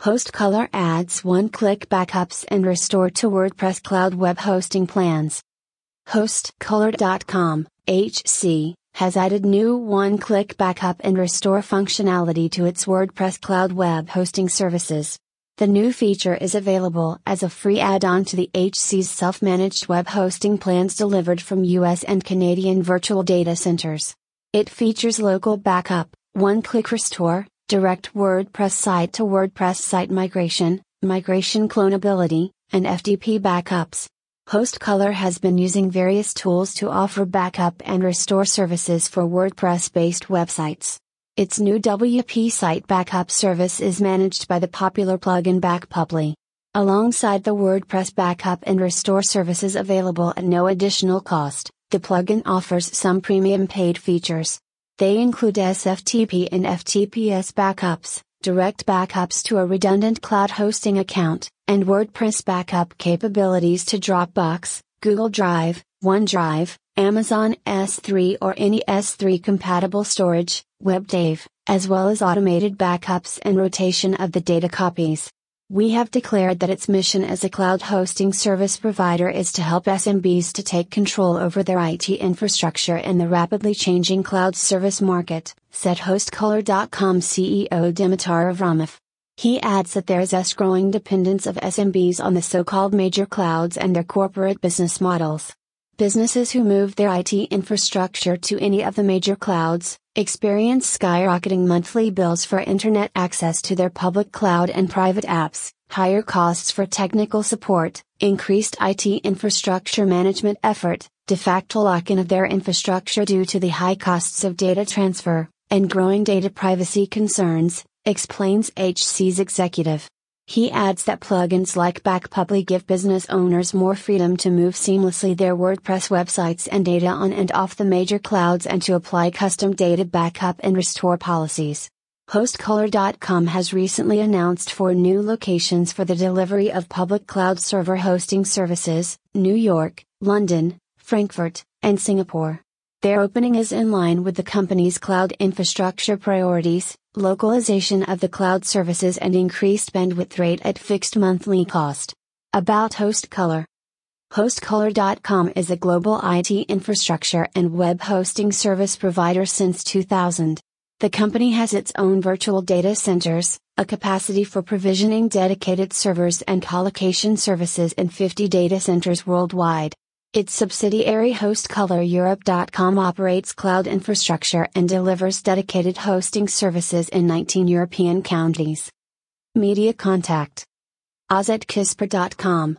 HostColor adds one-click backups and restore to WordPress cloud web hosting plans. HostColor.com, HC, has added new one-click backup and restore functionality to its WordPress cloud web hosting services. The new feature is available as a free add-on to the HC's self-managed web hosting plans delivered from US and Canadian virtual data centers. It features local backup, one-click restore, direct WordPress site to WordPress site migration, migration clonability, and FTP backups. HostColor has been using various tools to offer backup and restore services for WordPress based websites. Its new WP site backup service is managed by the popular plugin Backpuply. Alongside the WordPress backup and restore services available at no additional cost, the plugin offers some premium paid features. They include SFTP and FTPS backups, direct backups to a redundant cloud hosting account, and WordPress backup capabilities to Dropbox, Google Drive, OneDrive, Amazon S3 or any S3 compatible storage, WebDAV, as well as automated backups and rotation of the data copies. We have declared that its mission as a cloud hosting service provider is to help SMBs to take control over their IT infrastructure in the rapidly changing cloud service market, said HostColor.com CEO Dimitar Avramov. He adds that there is a growing dependence of SMBs on the so called major clouds and their corporate business models. Businesses who move their IT infrastructure to any of the major clouds experience skyrocketing monthly bills for internet access to their public cloud and private apps, higher costs for technical support, increased IT infrastructure management effort, de facto lock in of their infrastructure due to the high costs of data transfer, and growing data privacy concerns, explains HC's executive. He adds that plugins like Backpuply give business owners more freedom to move seamlessly their WordPress websites and data on and off the major clouds and to apply custom data backup and restore policies. HostColor.com has recently announced four new locations for the delivery of public cloud server hosting services New York, London, Frankfurt, and Singapore. Their opening is in line with the company's cloud infrastructure priorities, localization of the cloud services and increased bandwidth rate at fixed monthly cost. About HostColor HostColor.com is a global IT infrastructure and web hosting service provider since 2000. The company has its own virtual data centers, a capacity for provisioning dedicated servers and colocation services in 50 data centers worldwide. Its subsidiary HostColorEurope.com operates cloud infrastructure and delivers dedicated hosting services in 19 European countries. Media contact OzetKisper.com.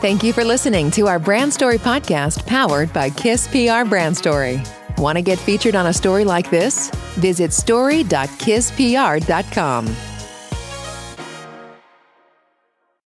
Thank you for listening to our Brand Story podcast powered by Kiss PR Brand Story. Want to get featured on a story like this? Visit story.kisspr.com.